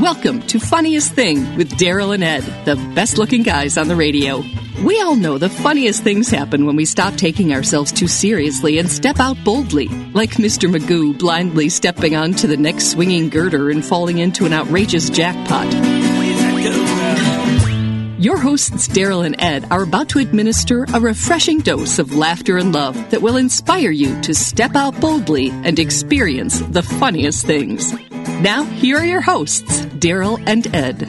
Welcome to Funniest Thing with Daryl and Ed, the best looking guys on the radio. We all know the funniest things happen when we stop taking ourselves too seriously and step out boldly, like Mr. Magoo blindly stepping onto the next swinging girder and falling into an outrageous jackpot. Your hosts, Daryl and Ed, are about to administer a refreshing dose of laughter and love that will inspire you to step out boldly and experience the funniest things. Now, here are your hosts, Daryl and Ed.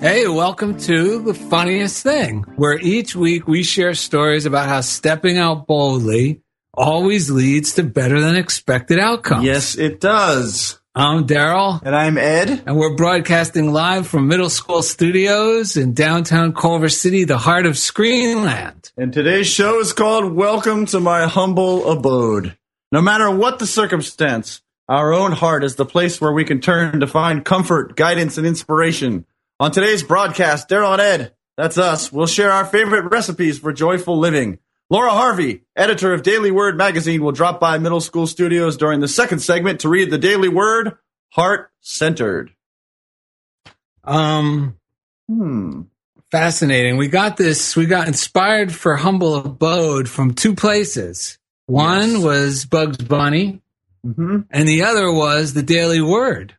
Hey, welcome to The Funniest Thing, where each week we share stories about how stepping out boldly always leads to better than expected outcomes. Yes, it does. I'm Daryl. And I'm Ed. And we're broadcasting live from middle school studios in downtown Culver City, the heart of Screenland. And today's show is called Welcome to My Humble Abode. No matter what the circumstance, our own heart is the place where we can turn to find comfort, guidance, and inspiration. On today's broadcast, Daryl and Ed, that's us—we'll share our favorite recipes for joyful living. Laura Harvey, editor of Daily Word magazine, will drop by middle school studios during the second segment to read the Daily Word, Heart Centered. Um, Hmm. fascinating. We got this, we got inspired for Humble Abode from two places. One Yes. was Bugs Bunny, Mm-hmm. and the other was the Daily Word,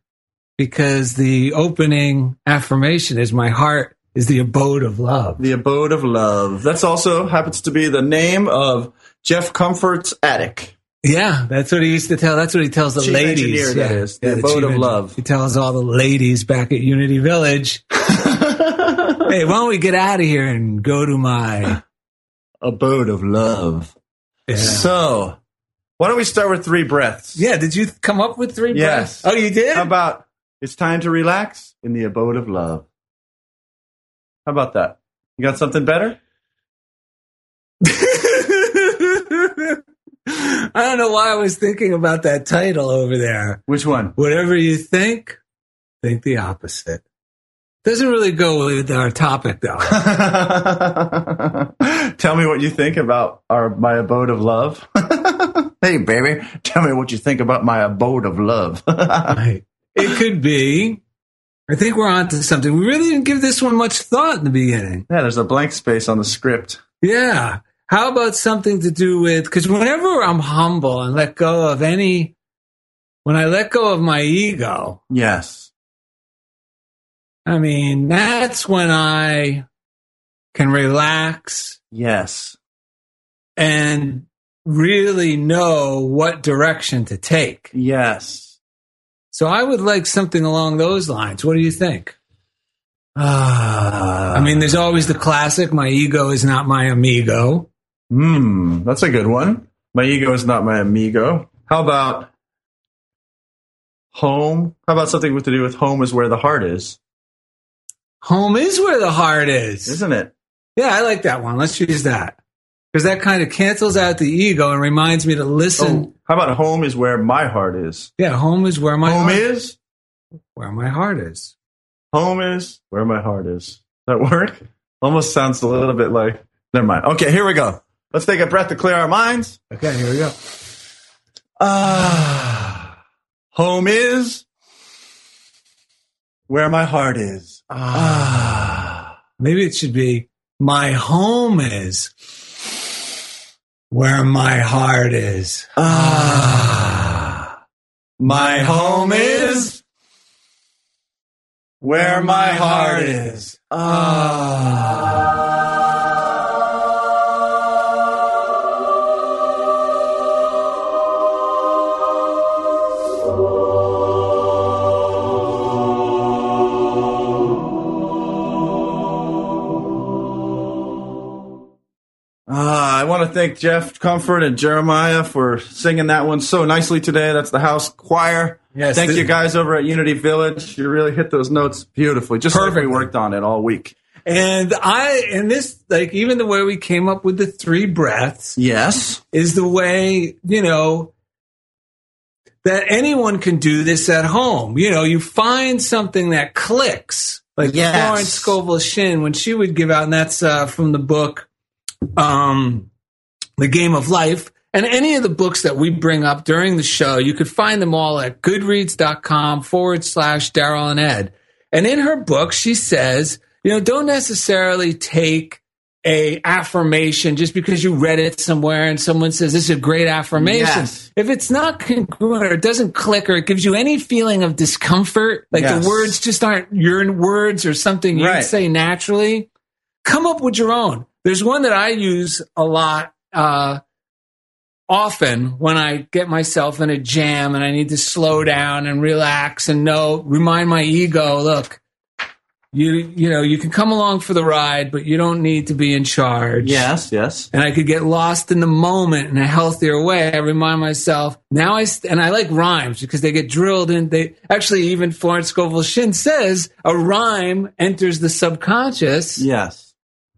because the opening affirmation is my heart is the abode of love. The Abode of Love. That's also happens to be the name of Jeff Comfort's attic. Yeah, that's what he used to tell. That's what he tells the Chief ladies. yeah, is. The yeah, abode chief of love. He tells all the ladies back at Unity Village, "Hey, why don't we get out of here and go to my?" Abode of Love. Yeah. So, why don't we start with three breaths? Yeah, did you come up with three Yes. breaths? Oh, you did? How about it's time to relax in the abode of love? How about that? You got something better? I don't know why I was thinking about that title over there. Which one? Whatever you think, think the opposite. Doesn't really go with our topic though. tell me what you think about our my abode of love. hey, baby, tell me what you think about my abode of love. Right. It could be. I think we're on to something. We really didn't give this one much thought in the beginning. yeah, there's a blank space on the script. Yeah. How about something to do with, because whenever I'm humble and let go of any, when I let go of my ego, Yes. I mean, that's when I can relax Yes. and really know what direction to take. Yes. So I would like something along those lines. What do you think? Ah. I mean, there's always the classic, my ego is not my amigo. Hmm, that's a good one. My ego is not my amigo. How about home? How about something with to do with home is where the heart is, Home is where the heart is. isn't it? Yeah, I like that one. Let's use that. Because that kind of cancels out the ego and reminds me to listen. Oh, how about home is where my heart is? Yeah, home is where my home heart is where my heart is. home is where my heart is. that work? Almost sounds a little bit like. Never mind. Okay, here we go. Let's take a breath to clear our minds. Okay, here we go. Ah, home is where my heart is. Ah, Maybe it should be my home is where my heart is. ah, my home is where my heart is. Ah. Thank Jeff Comfort and Jeremiah for singing that one so nicely today. That's the house choir. Yes, thank th- you guys over at Unity Village. You really hit those notes beautifully. Just like we worked on it all week. And I, and this, like, even the way we came up with the three breaths Yes. is the way, you know, that anyone can do this at home. You know, you find something that clicks. Like Yes. Florence Scovel Shinn, when she would give out, and that's uh, from the book, um, The Game of Life. And any of the books that we bring up during the show, you could find them all at goodreads.com forward slash Daryl and Ed. And in her book, she says, you know, don't necessarily take a affirmation just because you read it somewhere and someone says this is a great affirmation. Yes. If it's not congruent or it doesn't click or it gives you any feeling of discomfort, like Yes. the words just aren't your words or something you'd Right. say naturally, come up with your own. There's one that I use a lot, uh, often when I get myself in a jam and I need to slow down and relax and know, remind my ego, look, you, you know, you can come along for the ride, but you don't need to be in charge. Yes. Yes. And I could get lost in the moment in a healthier way. I remind myself now I, st- and I like rhymes because they get drilled in. They actually, even Florence Scovel Shinn says a rhyme enters the subconscious Yes.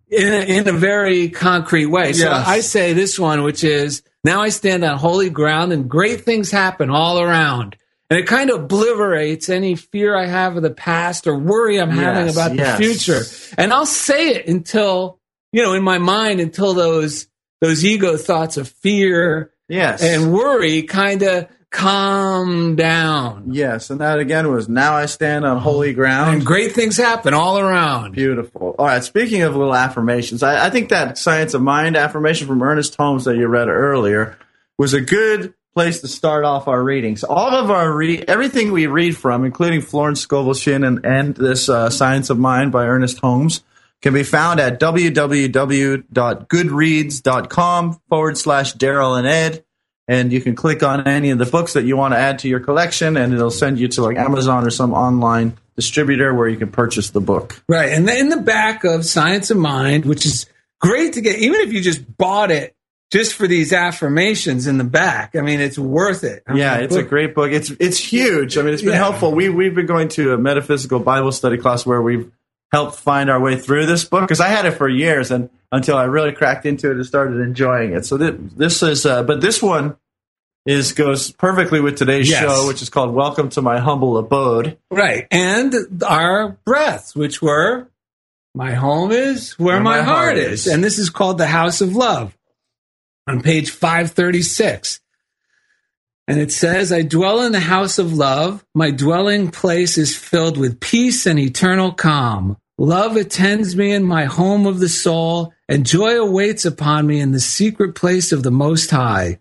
In a, in a very concrete way. So Yes. I say this one, which is now I stand on holy ground and great things happen all around. And it kind of obliterates any fear I have of the past or worry I'm having Yes, about yes. the future. And I'll say it until, you know, in my mind, until those, those ego thoughts of fear Yes. and worry kind of calm down. yes. And that again was now I stand on holy ground. And great things happen all around. Beautiful. All right. Speaking of little affirmations, I, I think that Science of Mind affirmation from Ernest Holmes that you read earlier was a good place to start off our readings. All of our re- everything we read from, including Florence Scovel Shinn and, and this uh, Science of Mind by Ernest Holmes, can be found at www.goodreads.com forward slash Daryl and Ed. And you can click on any of the books that you want to add to your collection, and it'll send you to like Amazon or some online distributor where you can purchase the book. Right. And then in the back of Science of Mind, which is great to get, even if you just bought it just for these affirmations in the back, I mean, it's worth it. I Yeah, mean, it's a great book. It's it's huge. I mean, it's been Yeah. helpful. We we've been going to a metaphysical Bible study class where we've helped find our way through this book because I had it for years and until I really cracked into it and started enjoying it. So th- this is, uh, but this one is goes perfectly with today's Yes. show, which is called "Welcome to My Humble Abode." Right. And our breaths, which were, my home is where, my, heart, is. And this is called the House of Love on page 536. And it says, I dwell in the house of love. My dwelling place is filled with peace and eternal calm. Love attends me in my home of the soul, and joy awaits upon me in the secret place of the Most High.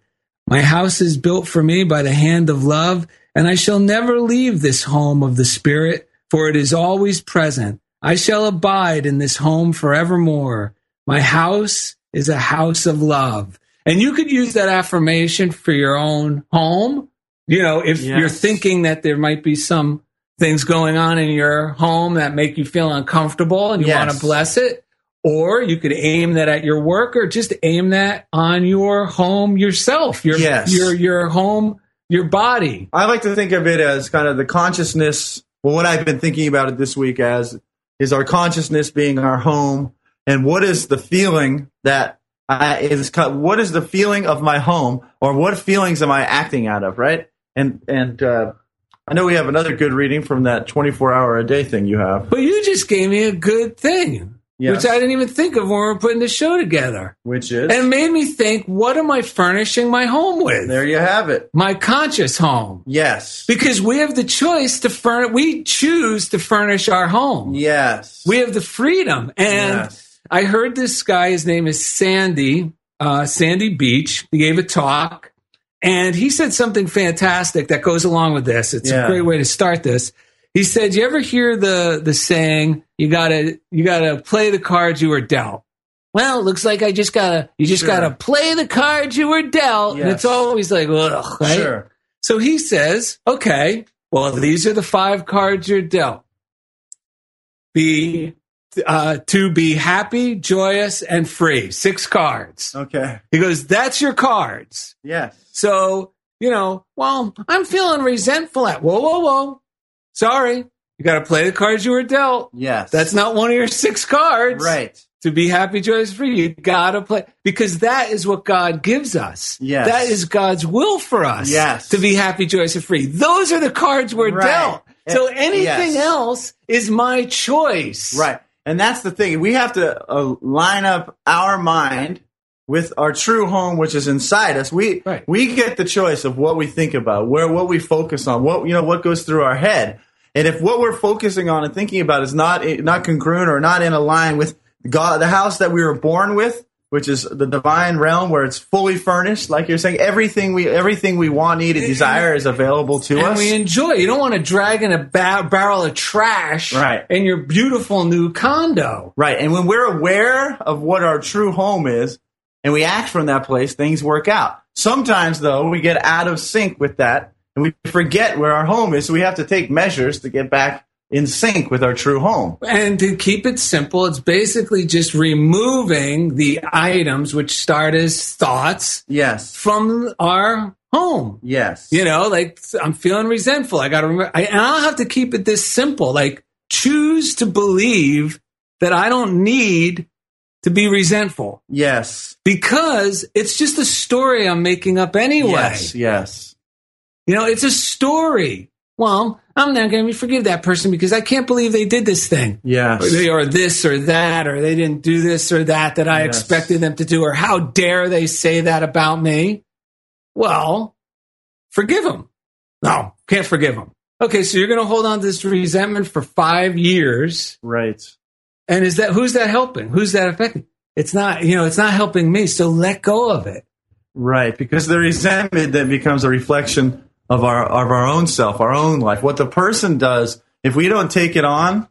My house is built for me by the hand of love, and I shall never leave this home of the Spirit, for it is always present. I shall abide in this home forevermore. My house is a house of love. And you could use that affirmation for your own home. You know, if Yes. you're thinking that there might be some things going on in your home that make you feel uncomfortable and you Yes. want to bless it. Or you could aim that at your work or just aim that on your home yourself, your, Yes. your, your home, your body. I like to think of it as kind of the consciousness. Well, what I've been thinking about it this week as is our consciousness being our home, and what is the feeling that I, is what is the feeling of my home, or what feelings am I acting out of, right? And and uh, I know we have another good reading from that 24 hour a day thing you have. But you just gave me a good thing, Yes. which I didn't even think of when we were putting the show together. Which is? And made me think, what am I furnishing my home with? there you have it. My conscious home. Yes. Because we have the choice to furnish, we choose to furnish our home. Yes. We have the freedom. And Yes. I heard this guy, his name is Sandy, uh, Sandy Beach. He gave a talk and he said something fantastic that goes along with this. It's Yeah. a great way to start this. He said, "You ever hear the the saying, you gotta you gotta play the cards you were dealt." Well, it looks like I just gotta you just Sure. gotta play the cards you were dealt, and it's always like, ugh, right? Sure. So he says, okay, well, these are the five cards you're dealt. Be uh, to be happy, joyous, and free. Six cards. Okay. He goes, that's your cards. Yes. So, you know, well, I'm feeling resentful at whoa, whoa, whoa. Sorry. You got to play the cards you were dealt. Yes. That's not one of your six cards. right. To be happy, joyous, free. You got to play because that is what God gives us. Yes. That is God's will for us. Yes. To be happy, joyous, and free. Those are the cards we're Right. dealt. So Eh, anything yes. else is my choice. Right. And that's the thing. We have to uh, line up our mind with our true home, which is inside us. We Right. we get the choice of what we think about, where what we focus on, what you know, what goes through our head. And if what we're focusing on and thinking about is not not congruent or not in a line with God, the house that we were born with, which is the divine realm where it's fully furnished, like you're saying, everything we everything we want, need, and desire is available to us. And us. we enjoy. You don't want to drag in a ba- barrel of trash Right. in your beautiful new condo. Right. And when we're aware of what our true home is and we act from that place, things work out. Sometimes, though, we get out of sync with that and we forget where our home is. So we have to take measures to get back in sync with our true home. And to keep it simple, it's basically just removing the items which start as thoughts Yes. from our home. Yes. You know, like I'm feeling resentful. I got to remember, I, and I'll have to keep it this simple. Like choose to believe that I don't need to be resentful Yes. because it's just a story I'm making up anyway. Yes. Yes. You know, it's a story. Well, I'm not going to forgive that person because I can't believe they did this thing. Yes. Or they or this or that, or they didn't do this or that that I Yes. expected them to do, or how dare they say that about me? Well, forgive them. No, can't forgive them. Okay, so you're going to hold on to this resentment for five years, Right. And is that who's that helping? Who's that affecting? It's not, you know, it's not helping me. So let go of it. Right. Because the resentment then becomes a reflection of our of our own self, our own life. What the person does, if we don't take it on,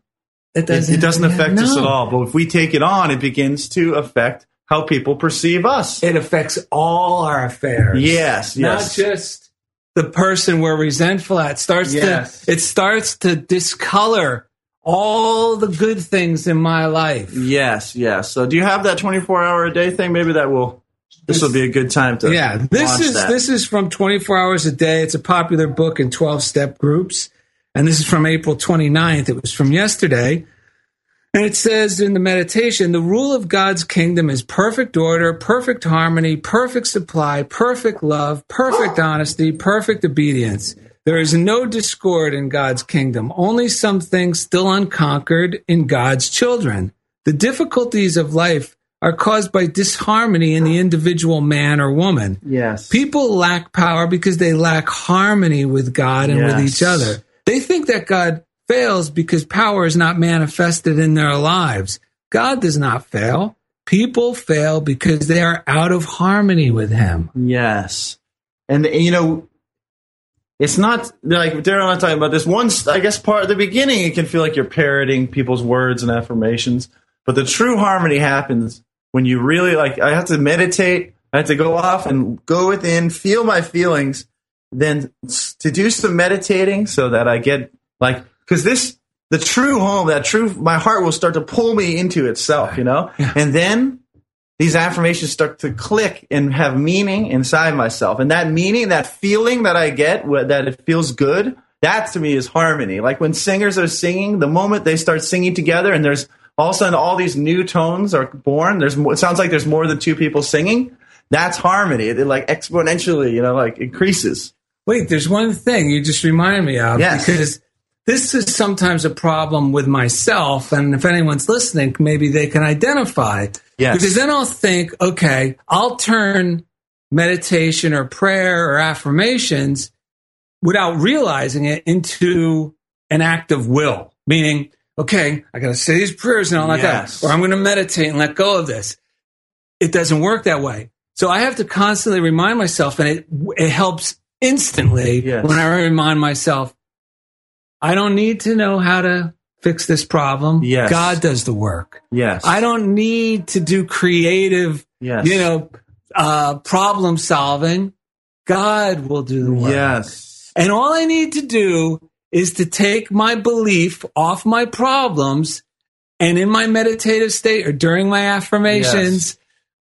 It it, it doesn't yeah, affect us at all. But if we take it on, it begins to affect how people perceive us. It affects all our affairs. yes, not yes. just the person we're resentful at. Starts Yes. to it starts to discolor all the good things in my life. yes, yes. So do you have that 24 hour a day thing? Maybe that will this will be a good time to Yeah, this is that. this is from 24 Hours a Day. It's a popular book in 12 step groups. And this is from April 29th. It was from yesterday. And it says in the meditation, the rule of God's kingdom is perfect order, perfect harmony, perfect supply, perfect love, perfect honesty, perfect obedience. There is no discord in God's kingdom, only some things still unconquered in God's children. The difficulties of life are caused by disharmony in the individual man or woman. yes. People lack power because they lack harmony with God and with each other. They think that God fails because power is not manifested in their lives. God does not fail. People fail because they are out of harmony with Him. Yes. And you know it's not like Daryl and I talking about this. Once I guess part of the beginning it can feel like you're parroting people's words and affirmations. But the true harmony happens when you really like I have to meditate, I have to go off and go within, feel my feelings, then to do some meditating so that I get like because this the true home, that true my heart will start to pull me into itself, you know? And then these affirmations start to click and have meaning inside myself. And that meaning, that feeling that I get, that it feels good, that to me is harmony. Like when singers are singing, the moment they start singing together and there's all of a sudden all these new tones are born, there's it sounds like there's more than two people singing. That's harmony. It like exponentially, you know, like increases. wait, there's one thing you just reminded me of Yes. because this is sometimes a problem with myself. And if anyone's listening, maybe they can identify. Yes. Because then I'll think, okay, I'll turn meditation or prayer or affirmations without realizing it into an act of will, meaning, okay, I got to say these prayers and all like Yes. that, or I'm going to meditate and let go of this. It doesn't work that way. So I have to constantly remind myself, and it it helps instantly Yes. when I remind myself, I don't need to know how to fix this problem. Yes. God does the work. Yes. I don't need to do creative, Yes. you know, uh, problem solving. God will do the work. Yes. And all I need to do is to take my belief off my problems and in my meditative state or during my affirmations,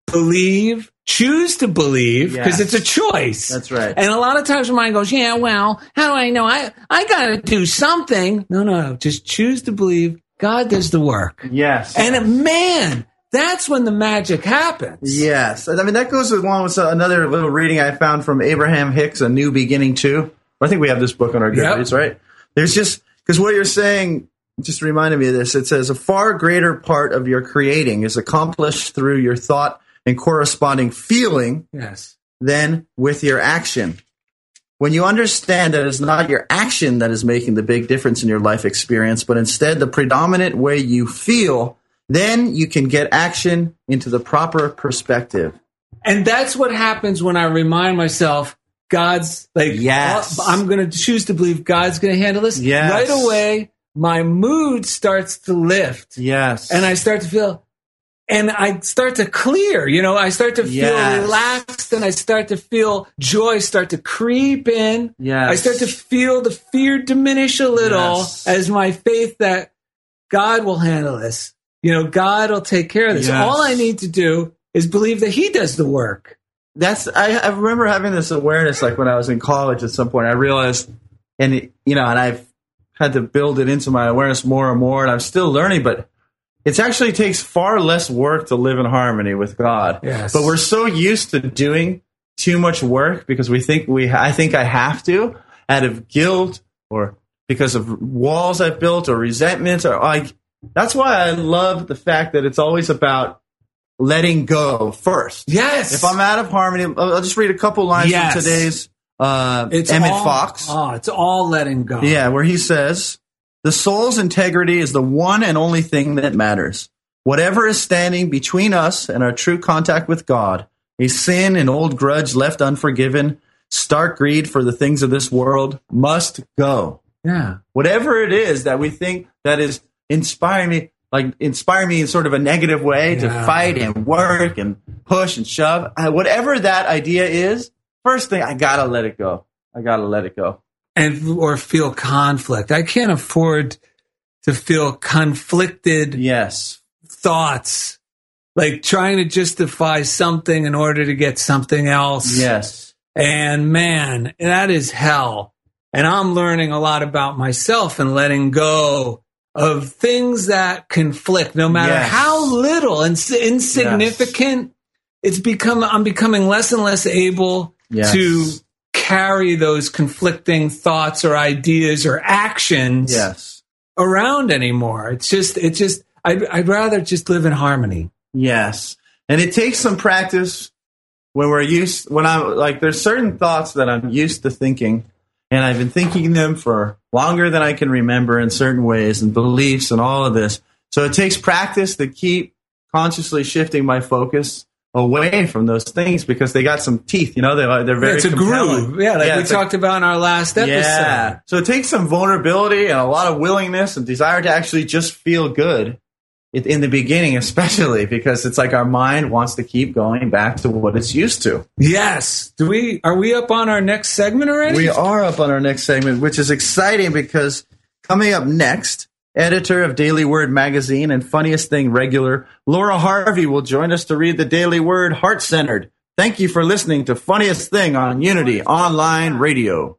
believe, choose to believe because Yes. it's a choice. That's right. And a lot of times my mind goes, yeah, well, how do I know? I, I got to do something. No, no, no. Just choose to believe God does the work. Yes. And man, that's when the magic happens. Yes. I mean, that goes along with another little reading I found from Abraham Hicks, A New Beginning Too. I think we have this book on our Yep. Goodreads, right? There's just, because what you're saying just reminded me of this. It says, a far greater part of your creating is accomplished through your thought and corresponding feeling Yes. than with your action. When you understand that it's not your action that is making the big difference in your life experience, but instead the predominant way you feel, then you can get action into the proper perspective. And that's what happens when I remind myself God's like, Yes. oh, I'm going to choose to believe God's going to handle this. Yes. Right away, my mood starts to lift Yes. and I start to feel, and I start to clear, you know, I start to feel Yes. relaxed and I start to feel joy start to creep in. Yes. I start to feel the fear diminish a little Yes. as my faith that God will handle this. You know, God will take care of this. Yes. All I need to do is believe that He does the work. that's I, I remember having this awareness like when I was in college at some point I realized and it, you know and I've had to build it into my awareness more and more and I'm still learning but it actually takes far less work to live in harmony with God Yes. but we're so used to doing too much work because we think we I think I have to out of guilt or because of walls I've built or resentment or like that's why I love the fact that it's always about letting go first Yes. if I'm out of harmony, I'll just read a couple lines Yes. from today's uh, it's Emmet all, Fox. Oh, it's all letting go. Yeah, where he says, The soul's integrity is the one and only thing that matters. Whatever is standing between us and our true contact with God, a sin, an old grudge left unforgiven, stark greed for the things of this world, must go. Yeah. Whatever it is that we think that is inspiring me, like inspire me in sort of a negative way to fight and work and push and shove, I, whatever that idea is, first thing, I gotta let it go. I gotta let it go. And or feel conflict. I can't afford to feel conflicted Yes. thoughts, like trying to justify something in order to get something else. Yes. And man, that is hell. And I'm learning a lot about myself and letting go of things that conflict, no matter Yes. how little and s- insignificant. It's become, I'm becoming less and less able Yes. to carry those conflicting thoughts or ideas or actions Yes. around anymore. It's just, it's just, I'd, I'd rather just live in harmony. Yes. And it takes some practice when we're used, when I'm like, there's certain thoughts that I'm used to thinking, and I've been thinking them for longer than I can remember in certain ways, and beliefs and all of this. So it takes practice to keep consciously shifting my focus away from those things because they got some teeth, you know, they're, uh, they're very it's a compelling. groove. Yeah, like we it's a- talked about in our last episode. Yeah. So it takes some vulnerability and a lot of willingness and desire to actually just feel good in the beginning, especially because it's like our mind wants to keep going back to what it's used to. Yes. Do we are we up on our next segment already? We are up on our next segment, which is exciting because coming up next, editor of Daily Word magazine and funniest thing regular, Laura Harvey will join us to read the Daily Word Heart Centered. Thank you for listening to Funniest Thing on Unity Online Radio.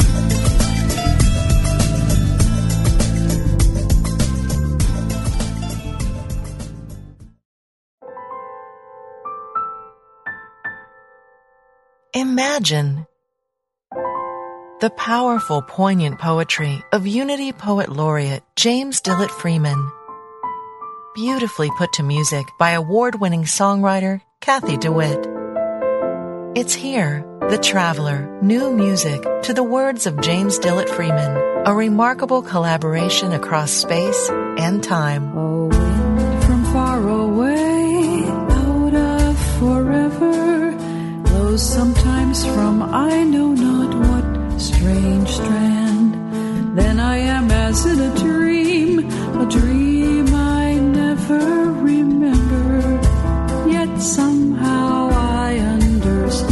Imagine the powerful, poignant poetry of Unity Poet Laureate James Dillet Freeman. Beautifully put to music by award-winning songwriter Kathy DeWitt. It's here, The Traveler, new music to the words of James Dillet Freeman, a remarkable collaboration across space and time. A wind from far away, out of forever, blows sometimes from I know not what strange strand. Then I am as in a dream, a dream I never remember, yet somehow I understand.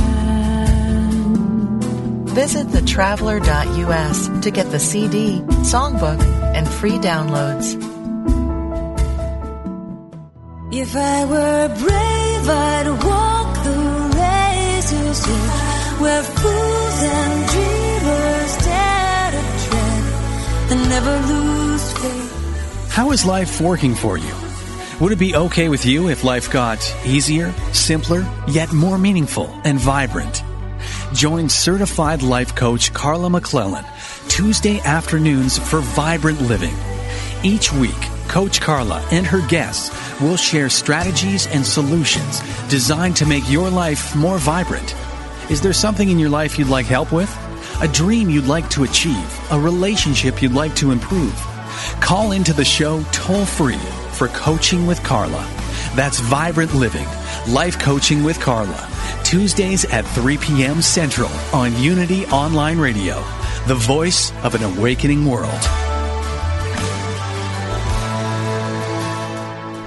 Visit thetraveler.us to get the CD, songbook, and free downloads. If I were brave, I'd walk the razor's edge where fools and dreamers dare to tread and never lose faith. How is life working for you? Would it be okay with you if life got easier, simpler, yet more meaningful and vibrant? Join certified life coach Carla McClellan Tuesday afternoons for Vibrant Living. Each week, Coach Carla and her guests will share strategies and solutions designed to make your life more vibrant. Is there something in your life you'd like help with? A dream you'd like to achieve? A relationship you'd like to improve? Call into the show toll free for Coaching with Carla. That's Vibrant Living, Life Coaching with Carla. Tuesdays at 3 p.m. Central on Unity Online Radio, the voice of an awakening world.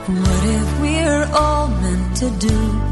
What if we're all meant to do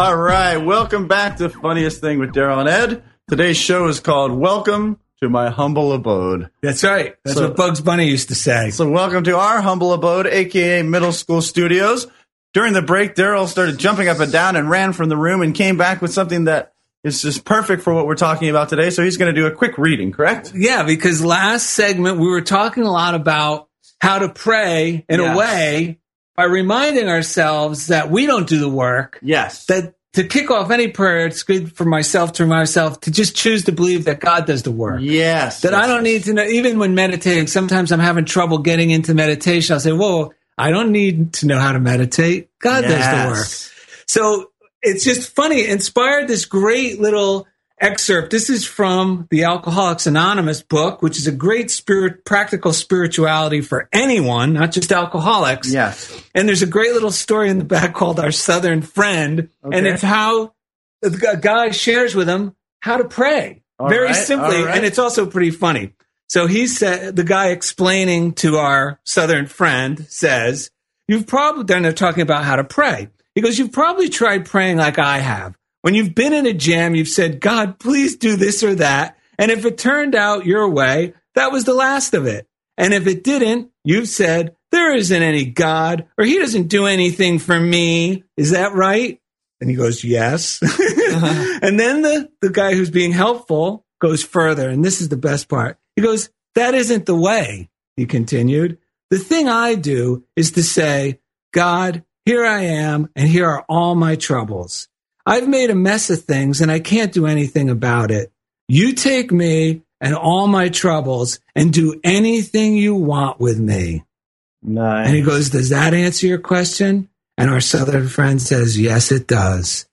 All right, welcome back to Funniest Thing with Daryl and Ed. Today's show is called Welcome to My Humble Abode. That's right. That's So- what Bugs Bunny used to say. So, welcome to our humble abode, aka Middle School Studios. During the break, Daryl started jumping up and down and ran from the room and came back with something that is just perfect for what we're talking about today. So, he's going to do a quick reading, correct? Yeah, because last segment we were talking a lot about how to pray in Yes. a way by reminding ourselves that we don't do the work. Yes. That to kick off any prayer, it's good for myself to remind myself to just choose to believe that God does the work. yes. That I don't need to know, even when meditating, sometimes I'm having trouble getting into meditation. I'll say, whoa, I don't need to know how to meditate. God does the work. So it's just funny. It inspired this great little excerpt. This is from the Alcoholics Anonymous book, which is a great spirit, practical spirituality for anyone, not just alcoholics. Yes. And there's a great little story in the back called Our Southern Friend. And it's how the gu- guy shares with him how to pray All very right, simply. right. And it's also pretty funny. So he said, the guy explaining to our Southern friend says, You've probably, then they're talking about how to pray. He goes, You've probably tried praying like I have. When you've been in a jam, you've said, God, please do this or that. And if it turned out your way, that was the last of it. And if it didn't, you've said, There isn't any God, or He doesn't do anything for me. Is that right? And he goes, Yes. Uh-huh. and then the, the guy who's being helpful goes further. And this is the best part. He goes, That isn't the way, he continued. The thing I do is to say, God, here I am, and here are all my troubles. I've made a mess of things, and I can't do anything about it. You take me and all my troubles and do anything you want with me. Nice. And he goes, Does that answer your question? And our southern friend says, Yes, it does.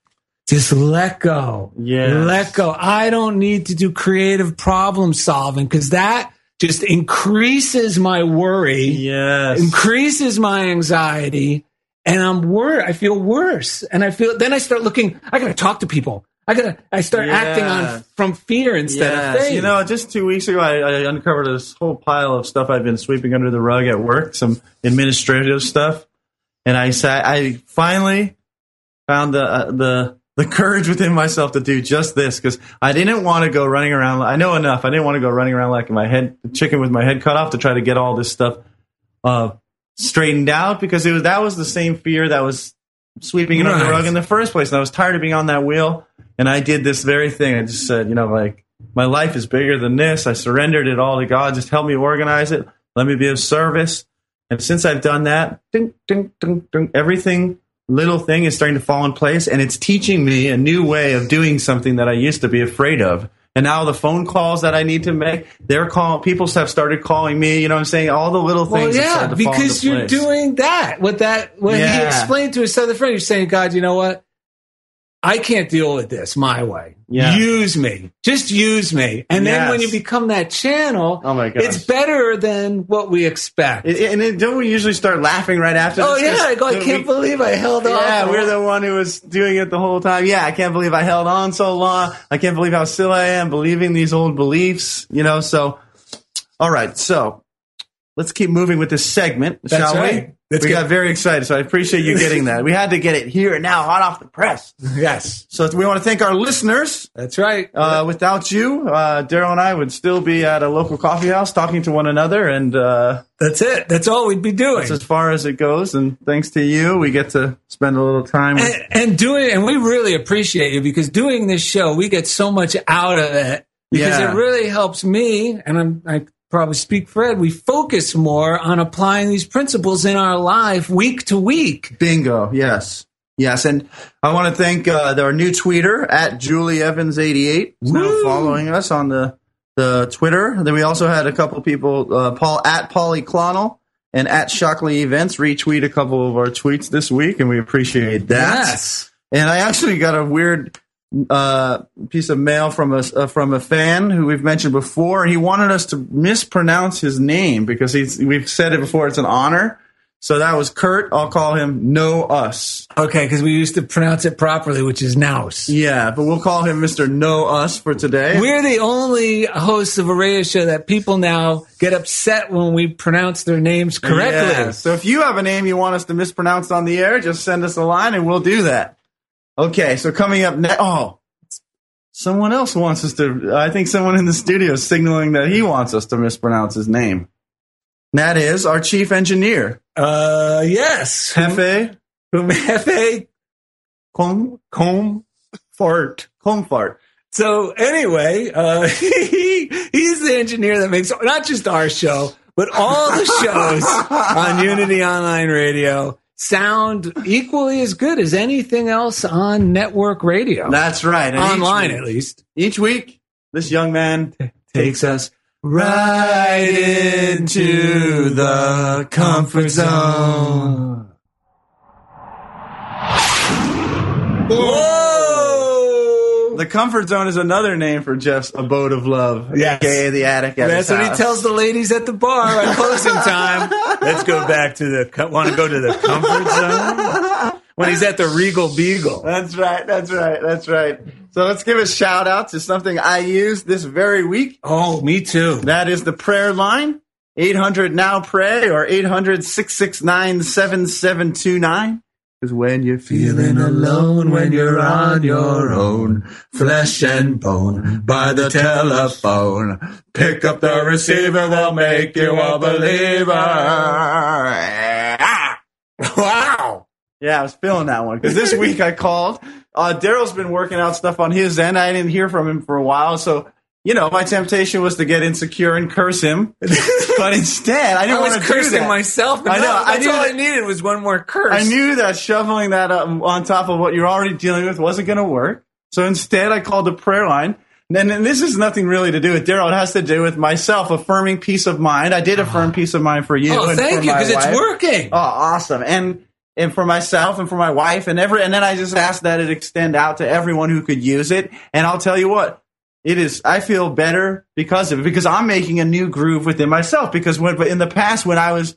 Just let go. Yeah. Let go. I don't need to do creative problem solving because that just increases my worry, Yes. increases my anxiety, and I'm worried. I feel worse. And I feel, then I start looking, I gotta talk to people. I gotta, I start acting on from fear instead of Yes. faith. You know, just two weeks ago, I, I uncovered this whole pile of stuff I've been sweeping under the rug at work, some administrative stuff, and I sat. I finally found the uh, the the courage within myself to do just this because I didn't want to go running around. I know enough. I didn't want to go running around like my head chicken with my head cut off to try to get all this stuff uh, straightened out because it was that was the same fear that was sweeping it under the rug in the first place. And I was tired of being on that wheel. And I did this very thing. I just said, you know, like my life is bigger than this. I surrendered it all to God. Just help me organize it. Let me be of service. And since I've done that, ding, ding, ding, ding, everything little thing is starting to fall in place and it's teaching me a new way of doing something that I used to be afraid of. And now the phone calls that I need to make, they're call people have started calling me, you know what I'm saying? All the little things have yeah, started to fall because you're place. doing that. What that when he explained to his other friend, you're saying, God, you know what? I can't deal with this my way. Yeah. Use me. Just use me. And then when you become that channel, Oh my gosh. it's better than what we expect. It- and it, don't we usually start laughing right after? oh yeah, I go, I can't believe I held on. Yeah, we're the one who was doing it the whole time. Yeah, I can't believe I held on so long. I can't believe how silly I am believing these old beliefs. You know, so all right, so let's keep moving with this segment, That's shall right. we? We got very excited, so I appreciate you getting that. We had to get it here and now, hot off the press. yes, So we want to thank our listeners. that's right. Uh, without you, uh, Daryl and I would still be at a local coffee house talking to one another, and uh, that's it. That's all we'd be doing. that's as far as it goes. And thanks to you, we get to spend a little time with and, and doing and we really appreciate you because doing this show we get so much out of it because Yeah. it really helps me and I'm, i probably speak for ed we focus more on applying these principles in our life week to week Bingo. Yes. Yes. And I want to thank uh, our new tweeter at Julie Evans 88 who's now following us on the, the Twitter. Then we also had a couple people, uh, Paul at Polly Clonnell and at Shockley Events retweet a couple of our tweets this week, and we appreciate that. yes And I actually got a weird uh, piece of mail from a uh, from a fan who we've mentioned before. He wanted us to mispronounce his name because he's we've said it before. It's an honor. So that was Kurt. I'll call him No Us. okay because we used to pronounce it properly which is nous Yeah, but we'll call him Mr. No Us for today. we're the only hosts of a radio show that people now get upset when we pronounce their names correctly Yeah. So if you have a name you want us to mispronounce on the air, just send us a line and we'll do that. Okay, so coming up next. Oh, someone else wants us to. I think someone in the studio is signaling that he wants us to mispronounce his name. And that is our chief engineer, uh yes Hefe Hefe Com comb fart Comfort. So anyway, uh, he, he's the engineer that makes not just our show, but all the shows on Unity Online Radio sound equally as good as anything else on network radio. That's right. And Online, week- at least. Each week, this young man takes us right into the comfort zone. Whoa! The comfort zone is another name for Jeff's abode of love, Yes. aka the attic. At That's what he tells the ladies at the bar at closing time. Let's go back to the. Want to go to the comfort zone when he's at the Regal Beagle. That's right. That's right. That's right. So let's give a shout out to something I used this very week. Oh, me too. That is the prayer line 800 now pray or 800 669 7729. Because when you're feeling alone, when you're on your own, flesh and bone, by the telephone, pick up the receiver, they'll make you a believer. Wow. Yeah, I was feeling that one because this week I called. Uh, Daryl's been working out stuff on his end. I didn't hear from him for a while, so you know my temptation was to get insecure and curse him, but instead I I didn't was want to do cursing myself. I know, no, I knew all that- I needed was one more curse. I knew that shoveling that up on top of what you're already dealing with wasn't going to work. So instead, I called the prayer line. And, and this is nothing really to do with Daryl. It has to do with myself affirming peace of mind. I did affirm peace of mind for you. Oh, and thank you, because it's working. Oh, awesome. And and for myself and for my wife and every and then I just asked that it extend out to everyone who could use it. And I'll tell you what, it is I feel better because of it because I'm making a new groove within myself. Because when in the past when I was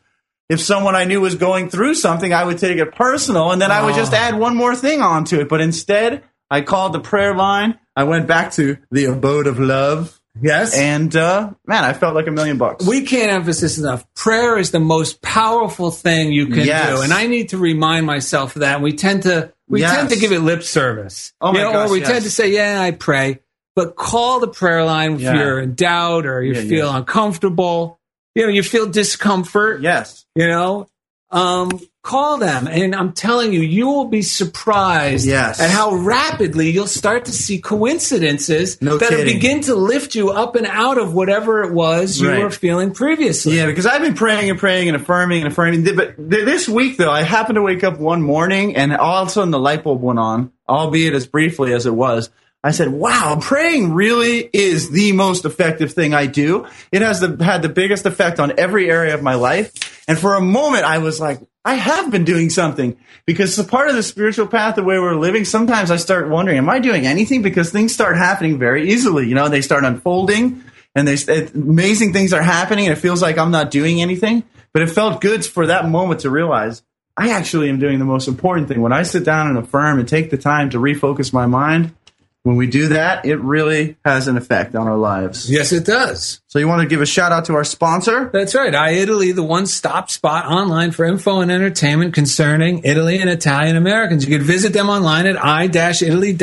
if someone I knew was going through something, I would take it personal and then I would just Oh. add one more thing onto it. But instead, I called the prayer line. I went back to the abode of love. Yes. And uh, man, I felt like a million bucks. We can't emphasize enough. Prayer is the most powerful thing you can Yes. do, and I need to remind myself of that. We tend to we Yes. tend to give it lip service, Oh my you know, gosh, or we yes. tend to say, "Yeah, I pray," but call the prayer line if Yeah. you're in doubt or you Yeah, feel yeah. uncomfortable. You know, you feel discomfort. yes. You know, um, call them, and I'm telling you, you will be surprised Yes. at how rapidly you'll start to see coincidences No that'll begin to lift you up and out of whatever it was you Right. were feeling previously. Yeah, because I've been praying and praying and affirming and affirming. But this week, though, I happened to wake up one morning and all of a sudden the light bulb went on, albeit as briefly as it was. I said, wow, praying really is the most effective thing I do. It has the, had the biggest effect on every area of my life. And for a moment, I was like, I have been doing something because it's a part of the spiritual path, the way we're living. Sometimes I start wondering, am I doing anything? Because things start happening very easily. You know, they start unfolding and they amazing things are happening and it feels like I'm not doing anything. But it felt good for that moment to realize I actually am doing the most important thing. When I sit down and affirm and take the time to refocus my mind, when we do that, it really has an effect on our lives. Yes, it does. So you want to give a shout out to our sponsor? That's right. i-Italy, the one stop spot online for info and entertainment concerning Italy and Italian Americans. You can visit them online at i-italy.org.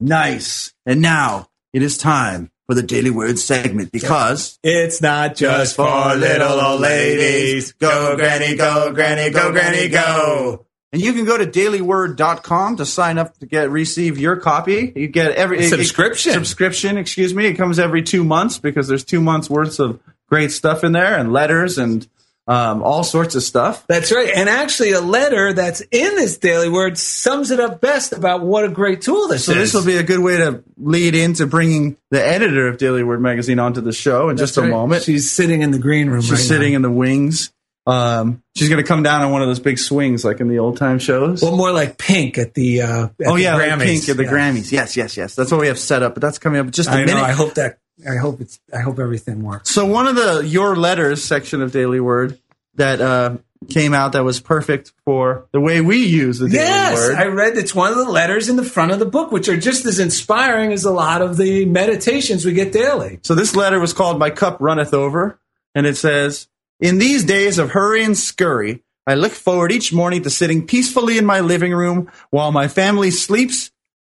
Nice. And now it is time for the Daily Word segment because It's not just for little old ladies. Go, Granny, go, Granny, go, Granny, go. And you can go to dailyword.com to sign up to get receive your copy. You get every it- Subscription. subscription, excuse me. It comes every two months because there's two months worth of great stuff in there and letters and um, all sorts of stuff. That's right. And actually, a letter that's in this daily word sums it up best about what a great tool this So is. So this will be a good way to lead into bringing the editor of Daily Word magazine onto the show in That's just a right. moment. She's sitting in the green room She's right sitting now. in the wings. Um, she's to come down on one of those big swings like in the old time shows. Well, more like pink at the uh, at oh the yeah, like Grammys. pink at the Yeah. Grammys. Yes, yes, yes. That's what we have set up. But that's coming up just a I minute. know. I hope that. I hope it's. I hope everything works. So one of the your letters section of Daily Word that uh, came out that was perfect for the way we use the Daily Yes, Word. I read it's one of the letters in the front of the book, which are just as inspiring as a lot of the meditations we get daily. So this letter was called My Cup Runneth Over, and it says, In these days of hurry and scurry, I look forward each morning to sitting peacefully in my living room while my family sleeps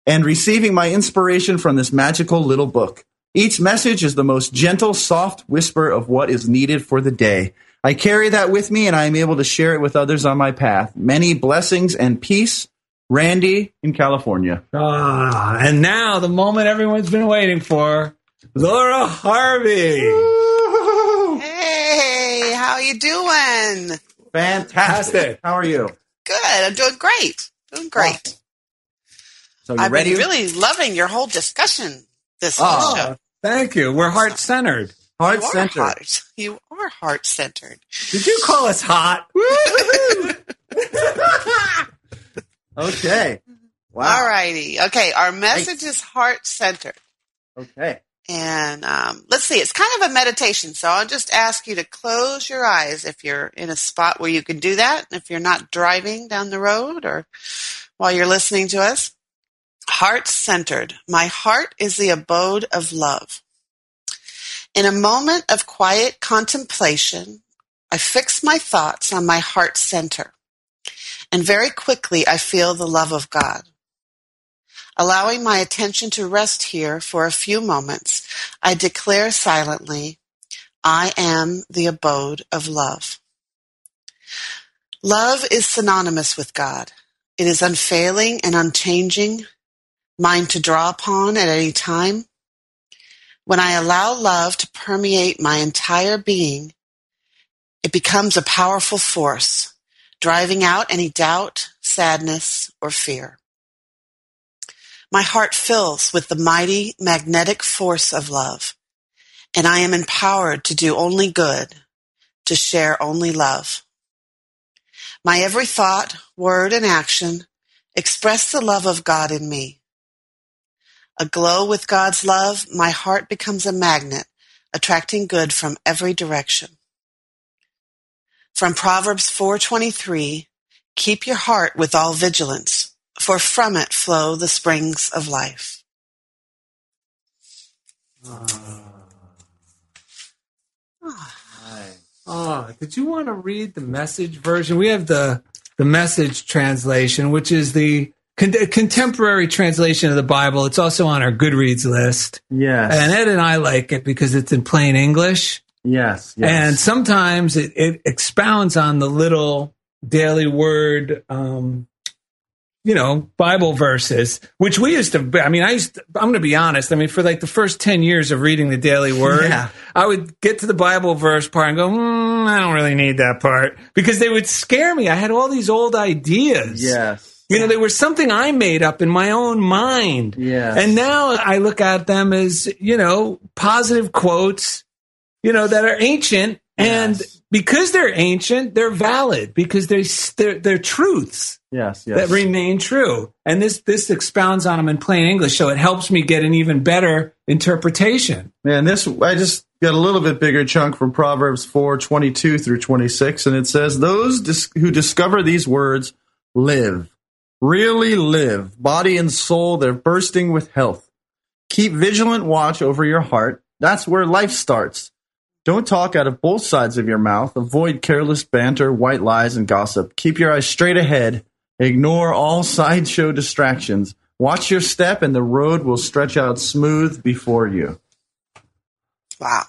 and receiving my inspiration from this magical little book. Each message is the most gentle, soft whisper of what is needed for the day. I carry that with me and I am able to share it with others on my path. Many blessings and peace. Randy in California. Ah, and now the moment everyone's been waiting for, Laura Harvey. Hey, how you doing? Fantastic. How are you? Good. I'm doing great. Doing great. So you I've ready? been really loving your whole discussion this Oh, whole show. Thank you. We're heart centered. Heart centered. You are heart centered. Did you call us hot? Okay. Wow. All righty. Okay. Our message is heart centered. Okay. And um, let's see, it's kind of a meditation. So I'll just ask you to close your eyes if you're in a spot where you can do that. If you're not driving down the road or while you're listening to us. Heart centered. My heart is the abode of love. In a moment of quiet contemplation, I fix my thoughts on my heart center. And very quickly, I feel the love of God. Allowing my attention to rest here for a few moments, I declare silently, I am the abode of love. Love is synonymous with God. It is unfailing and unchanging, mine to draw upon at any time. When I allow love to permeate my entire being, it becomes a powerful force, driving out any doubt, sadness, or fear. My heart fills with the mighty magnetic force of love, and I am empowered to do only good, to share only love. My every thought, word, and action express the love of God in me. Aglow with God's love, my heart becomes a magnet, attracting good from every direction. From Proverbs 4:23, keep your heart with all vigilance, for from it flow the springs of life. Oh, did you want to read the message version? We have the the message translation, which is the con- contemporary translation of the Bible. It's also on our Goodreads list. Yes. And Ed and I like it because it's in plain English. Yes. yes. And sometimes it, it expounds on the little daily word, um, you know, Bible verses, which we used to, I mean, I used to, I'm going to be honest. I mean, for like the first 10 years of reading the daily word, Yeah. I would get to the Bible verse part and go, mm, I don't really need that part because they would scare me. I had all these old ideas. yes. You know, they were something I made up in my own mind. Yeah. And now I look at them as, you know, positive quotes, you know, that are ancient. And Yes. Because they're ancient, they're valid because they, they're, they're truths Yes. Yes. that remain true. And this, this expounds on them in plain English. So it helps me get an even better interpretation. Man, this I just got a little bit bigger chunk from Proverbs four twenty two through twenty six, and it says, "Those dis- who discover these words live, really live, body and soul. They're bursting with health. Keep vigilant watch over your heart. That's where life starts. Don't talk out of both sides of your mouth. Avoid careless banter, white lies, and gossip. Keep your eyes straight ahead. Ignore all sideshow distractions. Watch your step, and the road will stretch out smooth before you." Wow.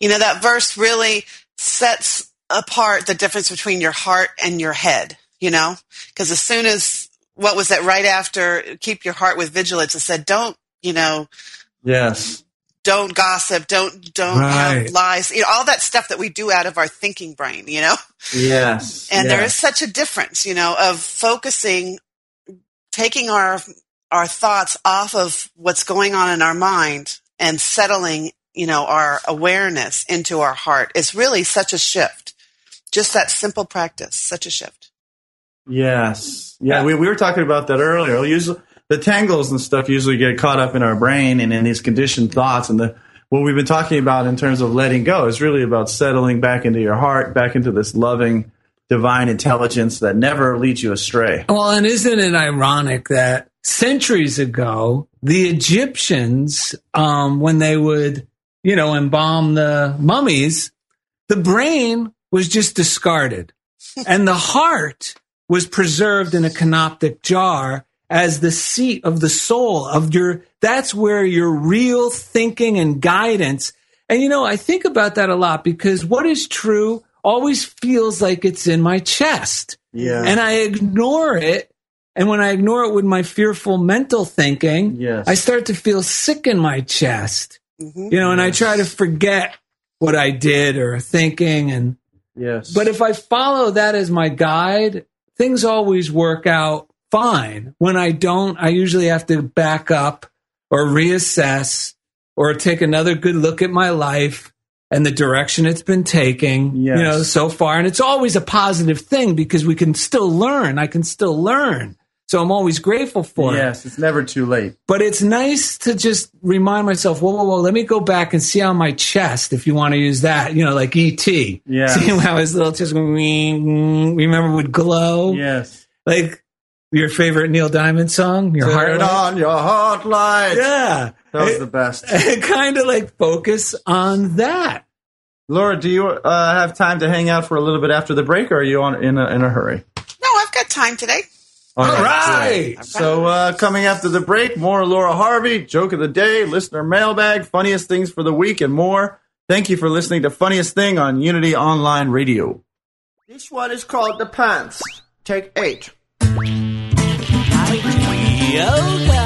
you know, that verse really sets apart the difference between your heart and your head, you know? Because as soon as, what was that right after, keep your heart with vigilance, it said, don't, you know, Yes. Don't gossip, don't, don't Right. have lies, you know, all that stuff that we do out of our thinking brain, you know? Yes. And there is such a difference, you know, of focusing, taking our our thoughts off of what's going on in our mind and settling, you know, our awareness into our heart It's really such a shift. Just that simple practice, such a shift. Yes. Yeah, we, we were talking about that earlier. Usually, the tangles and stuff usually get caught up in our brain and in these conditioned thoughts. And the what we've been talking about in terms of letting go is really about settling back into your heart, back into this loving, divine intelligence that never leads you astray. Well, and isn't it ironic that centuries ago, the Egyptians, um, when they would, you know, embalm the mummies, the brain was just discarded and the heart was preserved in a canoptic jar as the seat of the soul of your, that's where your real thinking and guidance. And you know, I think about that a lot because what is true always feels like it's in my chest Yeah. and I ignore it. And when I ignore it with my fearful mental thinking, Yes. I start to feel sick in my chest, Mhm. you know, and I try to forget what I did or thinking. And, yes. but if I follow that as my guide, things always work out fine. When I don't, I usually have to back up or reassess or take another good look at my life and the direction it's been taking, Yes. you know, so far. And it's always a positive thing because we can still learn. I can still learn. So I'm always grateful for it. yes, it's never too late. But it's nice to just remind myself, whoa, whoa, whoa, let me go back and see on my chest, if you want to use that, you know, like E.T. Yeah. See how his little chest, remember, would glow? Yes. Like your favorite Neil Diamond song, Your Heart Turn on your heart light. Yeah. That was the best. kind of like focus on that. Laura, do you uh, have time to hang out for a little bit after the break, or are you on in a, in a hurry? No, I've got time today. All right. great. So, uh, coming after the break, more Laura Harvey, joke of the day, listener mailbag, funniest things for the week, and more. Thank you for listening to Funniest Thing on Unity Online Radio. This one is called The Pants. Take eight yoga.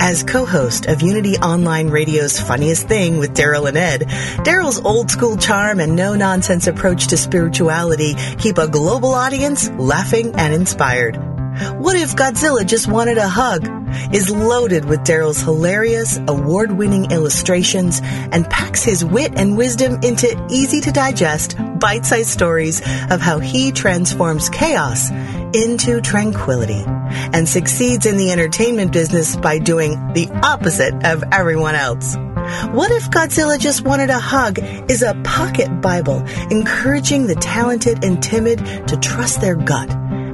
As co-host of Unity Online Radio's Funniest Thing with Daryl and Ed, Daryl's old school charm and no nonsense approach to spirituality keep a global audience laughing and inspired. What if Godzilla just wanted a hug? Is loaded with Daryl's hilarious, award winning illustrations and packs his wit and wisdom into easy to digest, bite sized stories of how he transforms chaos into tranquility and succeeds in the entertainment business by doing the opposite of everyone else. What if Godzilla just wanted a hug is a pocket Bible encouraging the talented and timid to trust their gut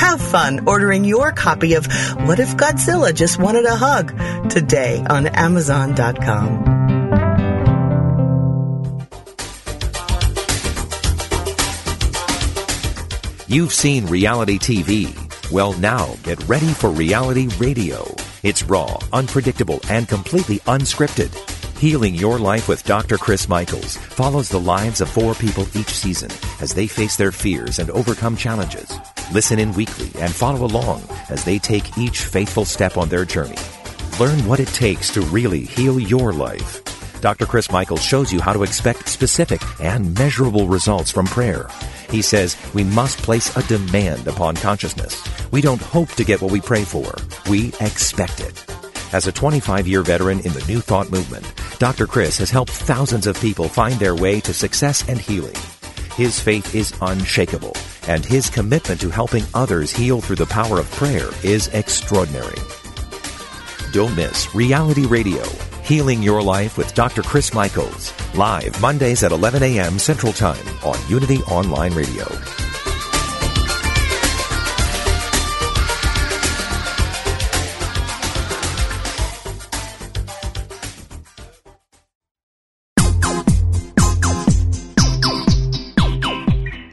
Have fun ordering your copy of What If Godzilla Just Wanted a Hug today on Amazon.com. You've seen reality TV. Well, now get ready for reality radio. It's raw, unpredictable, and completely unscripted. Healing Your Life with Dr. Chris Michaels follows the lives of four people each season as they face their fears and overcome challenges. Listen in weekly and follow along as they take each faithful step on their journey. Learn what it takes to really heal your life. Dr. Chris Michaels shows you how to expect specific and measurable results from prayer. He says we must place a demand upon consciousness. We don't hope to get what we pray for. We expect it. As a 25 year veteran in the New Thought movement, Dr. Chris has helped thousands of people find their way to success and healing. His faith is unshakable, and his commitment to helping others heal through the power of prayer is extraordinary. Don't miss Reality Radio, Healing Your Life with Dr. Chris Michaels, live Mondays at 11 a.m. Central Time on Unity Online Radio.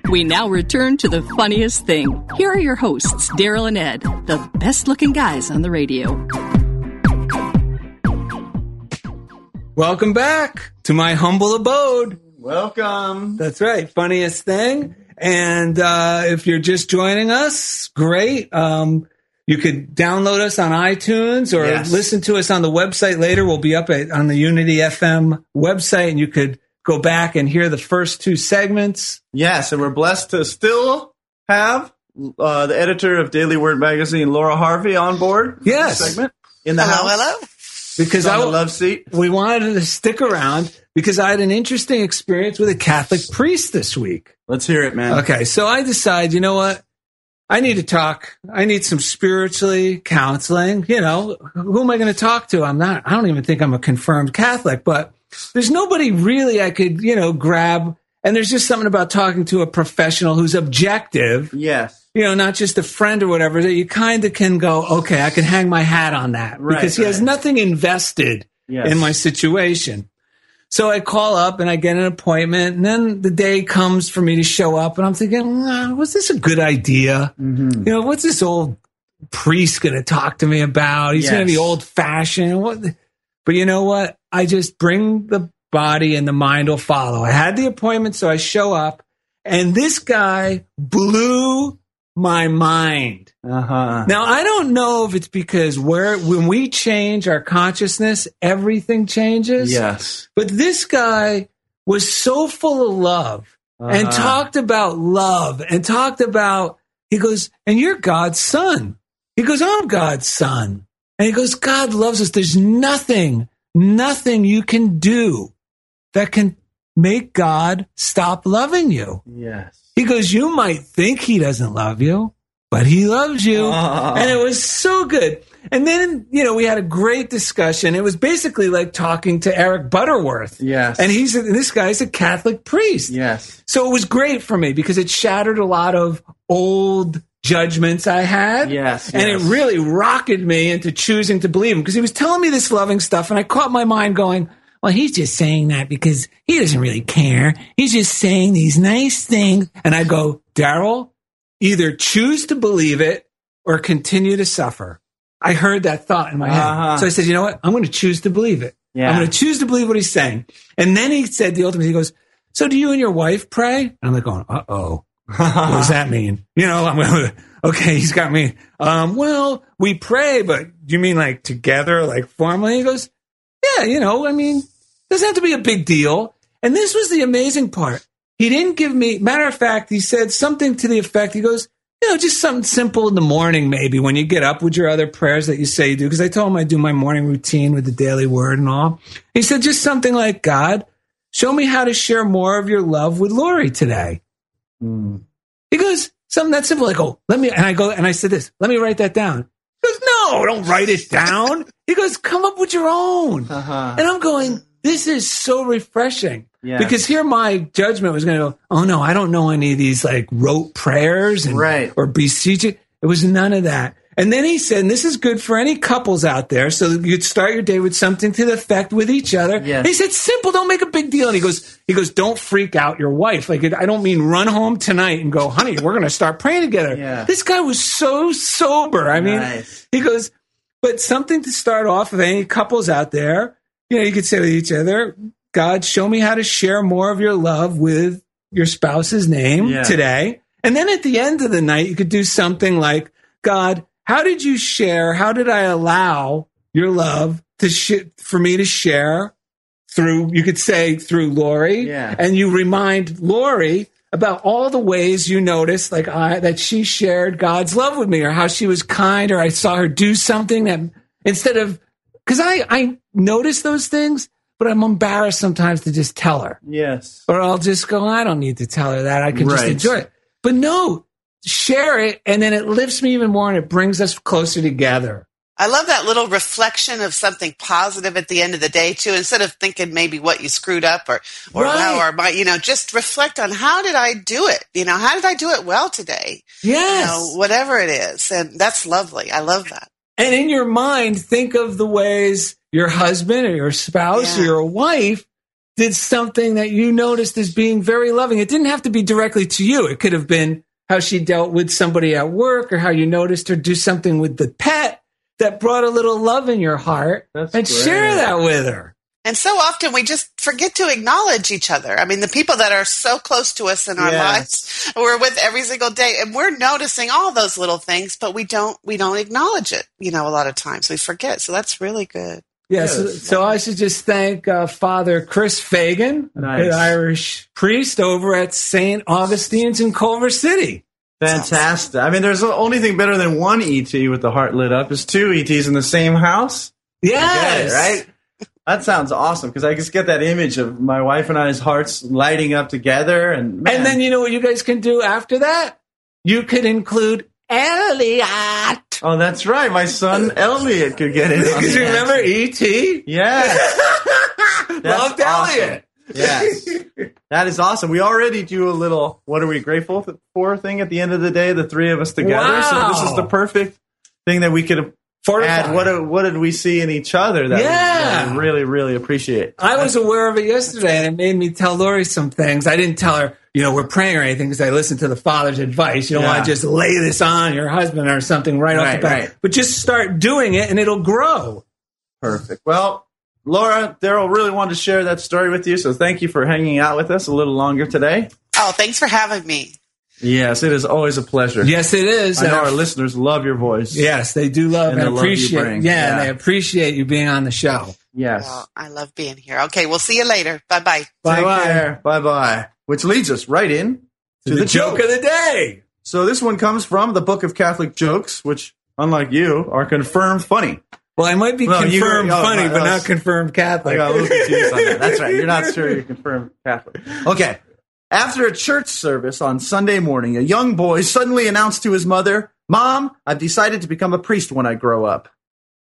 We now return to the funniest thing. Here are your hosts, Daryl and Ed, the best looking guys on the radio. Welcome back to my humble abode. Welcome. That's right. Funniest thing. And uh, if you're just joining us, great. Um, you could download us on iTunes or Yes. listen to us on the website later. We'll be up at, on the Unity FM website and you could go back and hear the first two segments. Yes, and we're blessed to still have uh, the editor of Daily Word magazine, Laura Harvey, on board. for Yes. segment in the Hello, house. hello. Because on I love seat. we wanted to stick around because I had an interesting experience with a Catholic priest this week. Let's hear it, man. Okay, so I decide, you know what? I need to talk. I need some spiritually counseling. You know, who am I going to talk to? I'm not, I don't even think I'm a confirmed Catholic, but there's nobody really I could, you know, grab. And there's just something about talking to a professional who's objective, Yes. you know, not just a friend or whatever, that you kind of can go, okay, I can hang my hat on that Right, because he has nothing invested Yes. in my situation. So I call up and I get an appointment, and then the day comes for me to show up, and I'm thinking, "Ah, was this a good idea? Mm-hmm. You know, what's this old priest going to talk to me about? He's going to be old fashioned. What? But you know what? I just bring the body, and the mind will follow. I had the appointment, so I show up, and this guy blew my mind. Uh-huh. Now I don't know if it's because where when we change our consciousness, everything changes. Yes. But this guy was so full of love and Uh-huh. talked about love and talked about he goes, and you're God's son. He goes, I'm God's son. And he goes, God loves us. There's nothing, nothing you can do that can make God stop loving you. Yes. He goes, You might think he doesn't love you, but he loves you. Oh. And it was so good. And then, you know, we had a great discussion. It was basically like talking to Eric Butterworth. Yes. And he's a, this guy's a Catholic priest. Yes. So it was great for me because it shattered a lot of old judgments I had. Yes, And yes. it really rocketed me into choosing to believe him because he was telling me this loving stuff and I caught my mind going, well, he's just saying that because he doesn't really care. He's just saying these nice things. And I go, Daryl, either choose to believe it or continue to suffer. I heard that thought in my Uh-huh. head. So I said, you know what? I'm going to choose to believe it. Yeah. I'm going to choose to believe what he's saying. And then he said the ultimate, he goes, so do you and your wife pray? And I'm like going, uh oh. What does that mean? You know, I'm okay, he's got me. Um, well, we pray, but you mean like together, like formally? He goes, yeah, you know, I mean, doesn't have to be a big deal. And this was the amazing part. He didn't give me, matter of fact, he said something to the effect, he goes, you know, just something simple in the morning, maybe when you get up with your other prayers that you say you do. Because I told him I do my morning routine with the daily word and all. He said just something like, God, show me how to share more of your love with Lori today. He goes, something that simple. I go, let me, and I go, and I said this, let me write that down. He goes, no, don't write it down. he goes, come up with your own. Uh-huh. And I'm going, this is so refreshing. Because here my judgment was going to go, oh no, I don't know any of these like rote prayers and, Right. or beseeching. It was none of that. And then he said, and this is good for any couples out there. So you'd start your day with something to the effect with each other. Yes. He said, simple, don't make a big deal. And he goes, he goes, don't freak out your wife. Like, I don't mean run home tonight and go, honey, we're going to start praying together. Yeah. This guy was so sober. I mean, Nice. he goes, but something to start off with any couples out there, you know, you could say to each other, God, show me how to share more of your love with your spouse's name Yeah. today. And then at the end of the night, you could do something like, God, how did you share? How did I allow your love to sh- for me to share through, you could say through Lori. Yeah. And you remind Lori about all the ways you noticed, like I, that she shared God's love with me or how she was kind or I saw her do something that instead of, cause I, I notice those things, but I'm embarrassed sometimes to just tell her Yes. or I'll just go, I don't need to tell her that. I can just enjoy it. But no, share it. And then it lifts me even more and it brings us closer together. I love that little reflection of something positive at the end of the day too. Instead of thinking maybe what you screwed up or or Right. wow or my, you know, just reflect on how did I do it? You know, how did I do it well today? Yes. You know, whatever it is, and that's lovely. I love that. And in your mind, think of the ways your husband or your spouse or your wife did something that you noticed as being very loving. It didn't have to be directly to you. It could have been how she dealt with somebody at work or how you noticed her do something with the pet that brought a little love in your heart That's and share that with her. And so often we just forget to acknowledge each other. I mean, the people that are so close to us in our Yes. lives, we're with every single day, and we're noticing all those little things, but we don't we don't acknowledge it. You know, a lot of times we forget. So that's really good. Yes. so I should just thank uh, Father Chris Fagan, Nice. good Irish priest over at St. Augustine's in Culver City. Fantastic. I mean, there's only thing better than one ET with the heart lit up is two ETs in the same house. Yes, right? That sounds awesome because I just get that image of my wife and I's hearts lighting up together, and man, And then you know what you guys can do after that? You could include Elliot. Oh, that's right, my son Elliot could get in. Because the remember. E.T.? Yes, Loved awesome. Elliot. yes, that is awesome. We already do a little "What are we grateful for?" thing at the end of the day, the three of us together. So this is the perfect thing that we could Fortify. add. What what did we see in each other that, we, that Yeah. we really really appreciate? I was aware of it yesterday, and it made me tell Lori some things. I didn't tell her, you know, we're praying or anything because I listened to the father's advice. You don't Yeah. want to just lay this on your husband or something right, off the bat, right. but just start doing it, and it'll grow. Perfect. Well, Laura, Daryl really wanted to share that story with you, so thank you for hanging out with us a little longer today. Oh, thanks for having me. Yes, it is always a pleasure. Yes, it is. I know And our listeners love your voice. Yes, they do love And and, the love you appreciate. bring. Yeah, Yeah. and they appreciate you being on the show. Yes. Well, I love being here. Okay, we'll see you later. Bye bye. Bye Take bye. care. Bye bye. Which leads us right in to, the, joke of the day. So this one comes from the Book of Catholic Jokes, which, unlike you, are confirmed funny. Well, I might be Well, you- confirmed oh, funny, I but was- not confirmed Catholic. I got a little confused on that. That's right. You're not sure you're confirmed Catholic. Okay. After a church service on Sunday morning, a young boy suddenly announced to his mother, Mom, I've decided to become a priest when I grow up.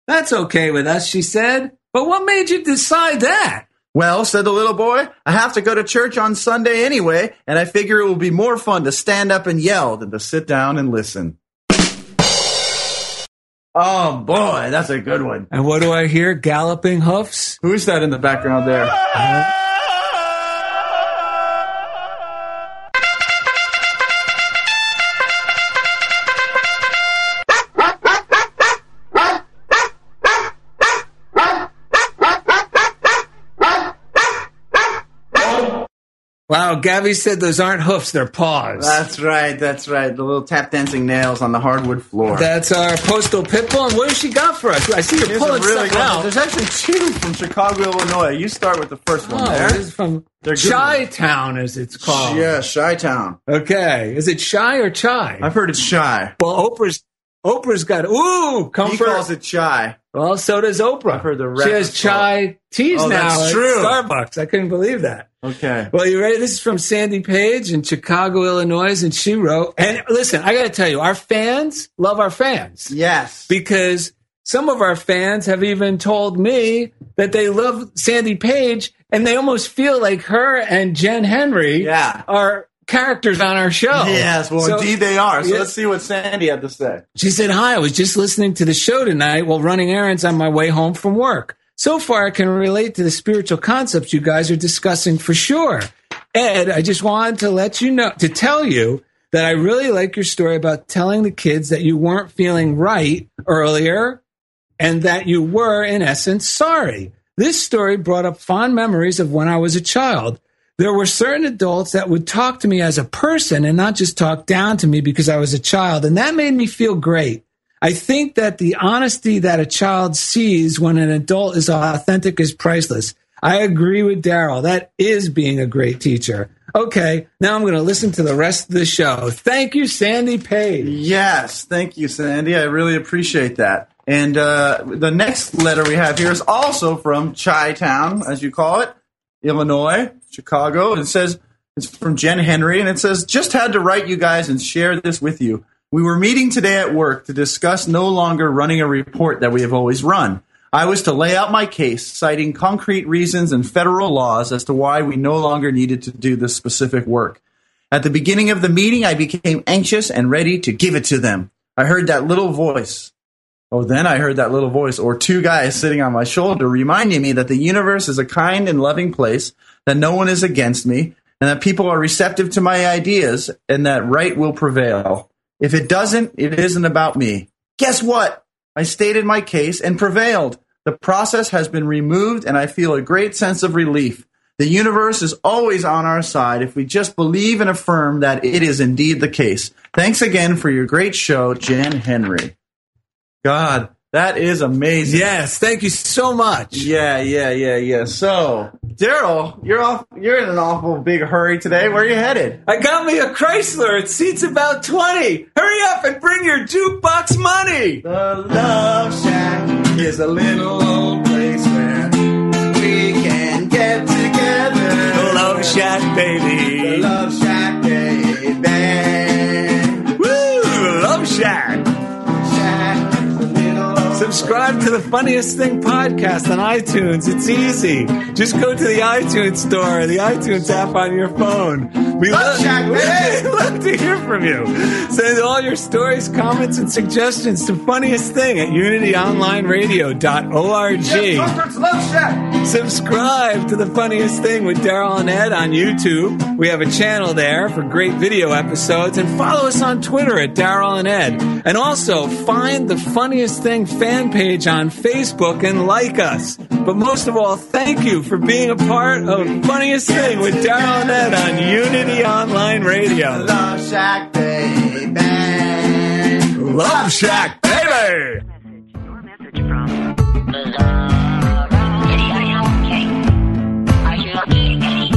That's okay with us, she said. But what made you decide that? Well, said the little boy, I have to go to church on Sunday anyway, and I figure it will be more fun to stand up and yell than to sit down and listen. Oh boy, that's a good one. And what do I hear? Galloping hoofs? Who's that in the background there? Uh-huh. Wow, Gabby said those aren't hoofs, they're paws. That's right, that's right. The little tap dancing nails on the hardwood floor. That's our postal pitbull. And what has she got for us? I see you're Here's pulling really good- out. There's actually two from Chicago, Illinois. You start with the first one Oh, there. this is from Chi Town, as it's called. Yeah, Chi Town. Okay. Is it shy or chai? I've heard it's shy. Well, Oprah's Oprah's got ooh comfort. He calls it chai. well, so does Oprah. I've heard the she has chai teas Oh, now that's at true. Starbucks. I couldn't believe that. Okay. Well, you ready? This is from Sandy Page in Chicago, Illinois, and she wrote. And listen, I got to tell you, our fans love our fans Yes. because some of our fans have even told me that they love Sandy Page and they almost feel like her and Jen Henry Yeah. are characters on our show. Yes, well, So- indeed they are. So Yeah. let's see what Sandy had to say. She said, Hi, I was just listening to the show tonight while running errands on my way home from work. So far, I can relate to the spiritual concepts you guys are discussing for sure. Ed, I just wanted to let you know, to tell you that I really like your story about telling the kids that you weren't feeling right earlier and that you were, in essence, sorry. This story brought up fond memories of when I was a child. There were certain adults that would talk to me as a person and not just talk down to me because I was a child, and that made me feel great. I think that the honesty that a child sees when an adult is authentic is priceless. I agree with Daryl. That is being a great teacher. Okay, now I'm going to listen to the rest of the show. Thank you, Sandy Page. Yes, thank you, Sandy. I really appreciate that. And uh, the next letter we have here is also from Chi Town, as you call it, Illinois, Chicago. It says it's from Jen Henry, and it says just had to write you guys and share this with you. We were meeting today at work to discuss no longer running a report that we have always run. I was to lay out my case, citing concrete reasons and federal laws as to why we no longer needed to do this specific work. At the beginning of the meeting, I became anxious and ready to give it to them. I heard that little voice. Oh, then I heard that little voice, or two guys sitting on my shoulder, reminding me that the universe is a kind and loving place, that no one is against me, and that people are receptive to my ideas, and that right will prevail. If it doesn't, it isn't about me. Guess what? I stated my case and prevailed. The process has been removed, and I feel a great sense of relief. The universe is always on our side if we just believe and affirm that it is indeed the case. Thanks again for your great show, Jan Henry. God, that is amazing. Yes, thank you so much. Yeah, yeah, yeah, yeah. So, Daryl, you're off. You're in an awful big hurry today. Where are you headed? I got me a Chrysler. It seats about 20. Hurry up and bring your jukebox money. The Love Shack is a little old place where we can get together. Love Shack, The baby. Love Shack, Subscribe to the Funniest Thing podcast on iTunes. It's easy. Just go to the iTunes store, the iTunes app on your phone. We love, we love to hear from you. Send all your stories, comments, and suggestions to Funniest Thing at unityonlineradio.org. Comfort's Love Shack. Subscribe to the funniest thing with Daryl and Ed on YouTube. We have a channel there for great video episodes and follow us on Twitter at Daryl and Ed. And also find the funniest thing fan page on Facebook and like us. But most of all, thank you for being a part of Funniest Thing with Daryl and Ed on Unity Online Radio. Love Shack, baby. Love Shack, baby! Your message from the City. Are you okay? Are you okay, Eddie?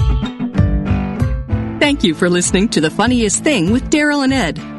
Thank you for listening to The Funniest Thing with Daryl and Ed.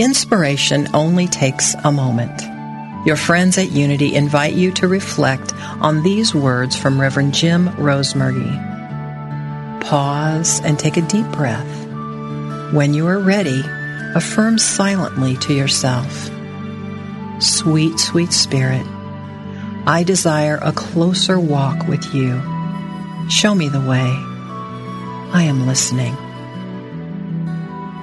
Inspiration only takes a moment. Your friends at Unity invite you to reflect on these words from Reverend Jim Rosemergy. Pause and take a deep breath. When you are ready, affirm silently to yourself Sweet, sweet Spirit, I desire a closer walk with you. Show me the way. I am listening.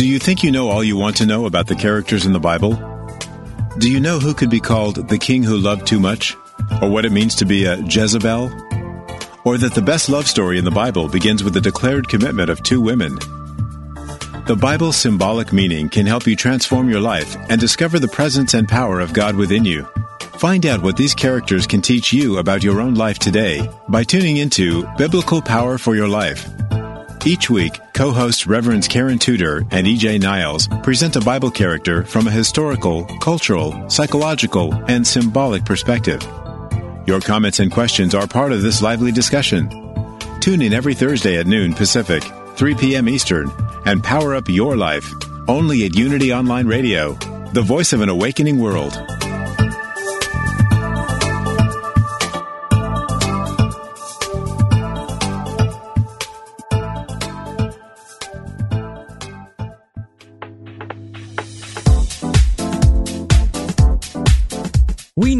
Do you think you know all you want to know about the characters in the Bible? Do you know who could be called the king who loved too much? Or what it means to be a Jezebel? Or that the best love story in the Bible begins with the declared commitment of two women? The Bible's symbolic meaning can help you transform your life and discover the presence and power of God within you. Find out what these characters can teach you about your own life today by tuning into Biblical Power for Your Life. Each week, co hosts Reverends Karen Tudor and EJ Niles present a Bible character from a historical, cultural, psychological, and symbolic perspective. Your comments and questions are part of this lively discussion. Tune in every Thursday at noon Pacific, 3 p.m. Eastern, and power up your life only at Unity Online Radio, the voice of an awakening world.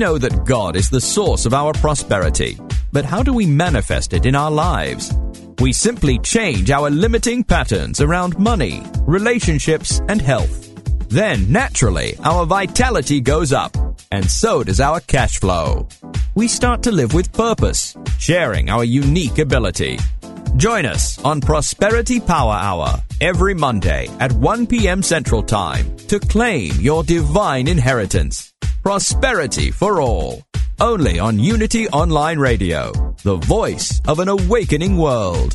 Know that God is the source of our prosperity, but how do we manifest it in our lives? We simply change our limiting patterns around money, relationships, and health. Then, naturally, our vitality goes up, and so does our cash flow. We start to live with purpose, sharing our unique ability. Join us on Prosperity Power Hour every Monday at 1 p.m. Central Time to claim your divine inheritance. Prosperity for all. Only on Unity Online Radio, the voice of an awakening world.